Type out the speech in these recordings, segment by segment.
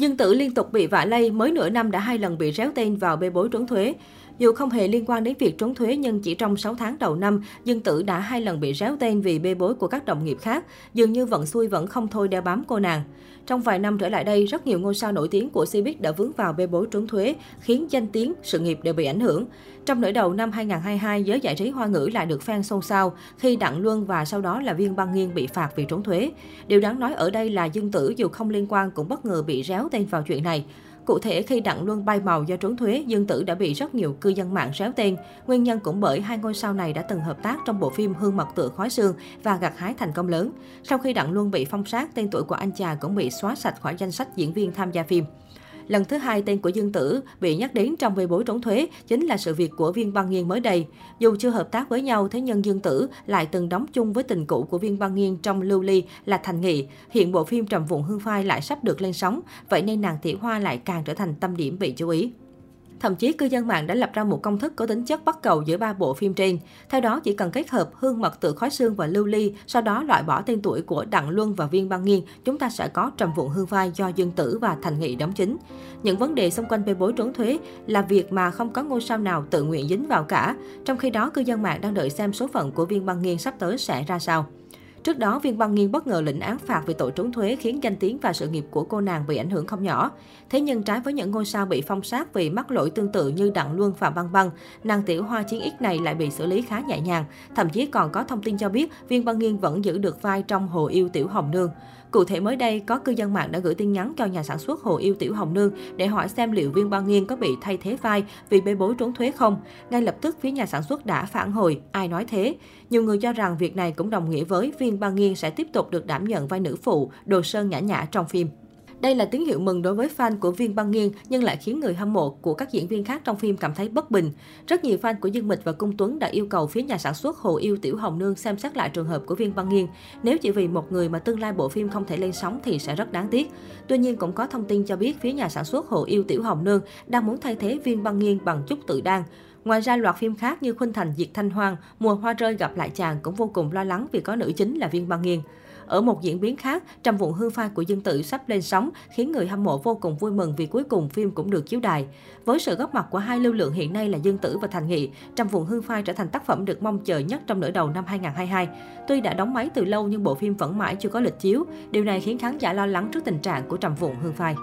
Dương Tử liên tục bị vạ lây, mới nửa năm đã hai lần bị réo tên vào bê bối trốn thuế. Dù không hề liên quan đến việc trốn thuế nhưng chỉ trong 6 tháng đầu năm, Dương Tử đã hai lần bị réo tên vì bê bối của các đồng nghiệp khác. Dường như vận xui vẫn không thôi đeo bám cô nàng. Trong vài năm trở lại đây, rất nhiều ngôi sao nổi tiếng của Cbiz đã vướng vào bê bối trốn thuế, khiến danh tiếng, sự nghiệp đều bị ảnh hưởng. Trong nửa đầu năm 2022, giới giải trí hoa ngữ lại được fan xôn xao khi Đặng Luân và sau đó là Viên Băng Nghiên bị phạt vì trốn thuế. Điều đáng nói ở đây là Dương Tử dù không liên quan cũng bất ngờ bị réo tên vào chuyện này. Cụ thể, khi Đặng Luân bay màu do trốn thuế, Dương Tử đã bị rất nhiều cư dân mạng réo tên. Nguyên nhân cũng bởi hai ngôi sao này đã từng hợp tác trong bộ phim Hương mật tựa khói xương và gặt hái thành công lớn. Sau khi Đặng Luân bị phong sát, tên tuổi của anh chàng cũng bị xóa sạch khỏi danh sách diễn viên tham gia phim. Lần thứ hai tên của Dương Tử bị nhắc đến trong bê bối trốn thuế chính là sự việc của Viên Băng Nghiên mới đây. Dù chưa hợp tác với nhau, thế nhưng Dương Tử lại từng đóng chung với tình cũ của Viên Băng Nghiên trong Lưu Ly là Thành Nghị. Hiện bộ phim Trầm Vụn Hương Phai lại sắp được lên sóng, vậy nên nàng Thị Hoa lại càng trở thành tâm điểm bị chú ý. Thậm chí cư dân mạng đã lập ra một công thức có tính chất bắt cầu giữa ba bộ phim trên. Theo đó chỉ cần kết hợp hương mật tự khói xương và lưu ly, sau đó loại bỏ tên tuổi của Đặng Luân và Viên Băng Nghiên, chúng ta sẽ có trầm vụn hương vai do Dương Tử và Thành Nghị đóng chính. Những vấn đề xung quanh bê bối trốn thuế là việc mà không có ngôi sao nào tự nguyện dính vào cả. Trong khi đó, cư dân mạng đang đợi xem số phận của Viên Băng Nghiên sắp tới sẽ ra sao. Trước đó, Viên Băng Nghiên bất ngờ lĩnh án phạt vì tội trốn thuế khiến danh tiếng và sự nghiệp của cô nàng bị ảnh hưởng không nhỏ. Thế nhưng trái với những ngôi sao bị phong sát vì mắc lỗi tương tự như Đặng Luân và Băng Băng, nàng tiểu hoa chiến ích này lại bị xử lý khá nhẹ nhàng. Thậm chí còn có thông tin cho biết Viên Băng Nghiên vẫn giữ được vai trong Hồ Yêu Tiểu Hồng Nương. Cụ thể mới đây, có cư dân mạng đã gửi tin nhắn cho nhà sản xuất Hồ Yêu Tiểu Hồng Nương để hỏi xem liệu Viên Băng Nghiên có bị thay thế vai vì bê bối trốn thuế không. Ngay lập tức, phía nhà sản xuất đã phản hồi, ai nói thế. Nhiều người cho rằng việc này cũng đồng nghĩa với Viên Viên Băng Nghiên sẽ tiếp tục được đảm nhận vai nữ phụ, đồ sơn nhã nhã trong phim. Đây là tín hiệu mừng đối với fan của Viên Băng Nghiên nhưng lại khiến người hâm mộ của các diễn viên khác trong phim cảm thấy bất bình. Rất nhiều fan của Dương Mịch và Cung Tuấn đã yêu cầu phía nhà sản xuất Hồ Yêu Tiểu Hồng Nương xem xét lại trường hợp của Viên Băng Nghiên. Nếu chỉ vì một người mà tương lai bộ phim không thể lên sóng thì sẽ rất đáng tiếc. Tuy nhiên cũng có thông tin cho biết phía nhà sản xuất Hồ Yêu Tiểu Hồng Nương đang muốn thay thế Viên Băng Nghiên bằng chút tự đan. Ngoài ra, loạt phim khác như Khuynh Thành Diệt Thanh Hoang, Mùa Hoa Rơi gặp lại chàng cũng vô cùng lo lắng vì có nữ chính là Viên Băng Nghiên. Ở một diễn biến khác, Trầm vụn hư phai của Dương Tử sắp lên sóng, khiến người hâm mộ vô cùng vui mừng vì cuối cùng phim cũng được chiếu đài. Với sự góp mặt của hai lưu lượng hiện nay là Dương Tử và Thành Nghị, Trầm vụn hư phai trở thành tác phẩm được mong chờ nhất trong nửa đầu năm 2022. Tuy đã đóng máy từ lâu nhưng bộ phim vẫn mãi chưa có lịch chiếu. Điều này khiến khán giả lo lắng trước tình trạng của Trầm vụn hư phai.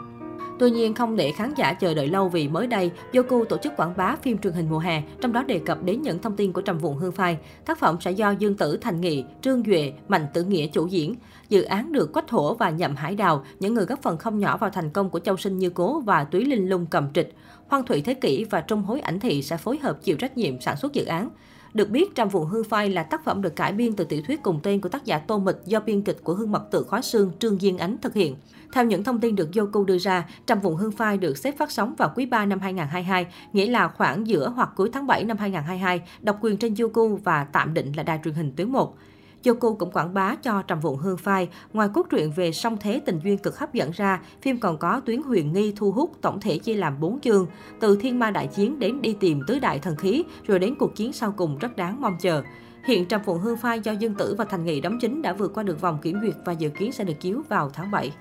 Tuy nhiên, không để khán giả chờ đợi lâu vì mới đây, Yoku tổ chức quảng bá phim truyền hình mùa hè, trong đó đề cập đến những thông tin của Trầm Vụn Hương Phai. Tác phẩm sẽ do Dương Tử Thành Nghị, Trương Duệ, Mạnh Tử Nghĩa chủ diễn. Dự án được Quách Hổ và Nhậm Hải Đào, những người góp phần không nhỏ vào thành công của Châu Sinh Như Cố và Túy Linh Lung cầm trịch. Hoang Thủy Thế Kỷ và Trung Hối Ảnh Thị sẽ phối hợp chịu trách nhiệm sản xuất dự án. Được biết, Trăm Vụ Hương Phai là tác phẩm được cải biên từ tiểu thuyết cùng tên của tác giả Tô Mịch do biên kịch của Hương Mật Tự Khóa Sương Trương Diên Ánh thực hiện. Theo những thông tin được Yoku đưa ra, Trăm Vụ Hương Phai được xếp phát sóng vào quý 3 năm 2022, nghĩa là khoảng giữa hoặc cuối tháng 7 năm 2022, độc quyền trên Yoku và tạm định là đài truyền hình tuyến 1. Yoko cũng quảng bá cho Trầm Vụn Hương Phai. Ngoài cốt truyện về song thế tình duyên cực hấp dẫn ra, phim còn có tuyến huyền nghi thu hút tổng thể chia làm 4 chương. Từ thiên ma đại chiến đến đi tìm tứ đại thần khí, rồi đến cuộc chiến sau cùng rất đáng mong chờ. Hiện Trầm Phụng Hương Phai do Dương Tử và Thành Nghị đóng chính đã vượt qua được vòng kiểm duyệt và dự kiến sẽ được chiếu vào tháng 7.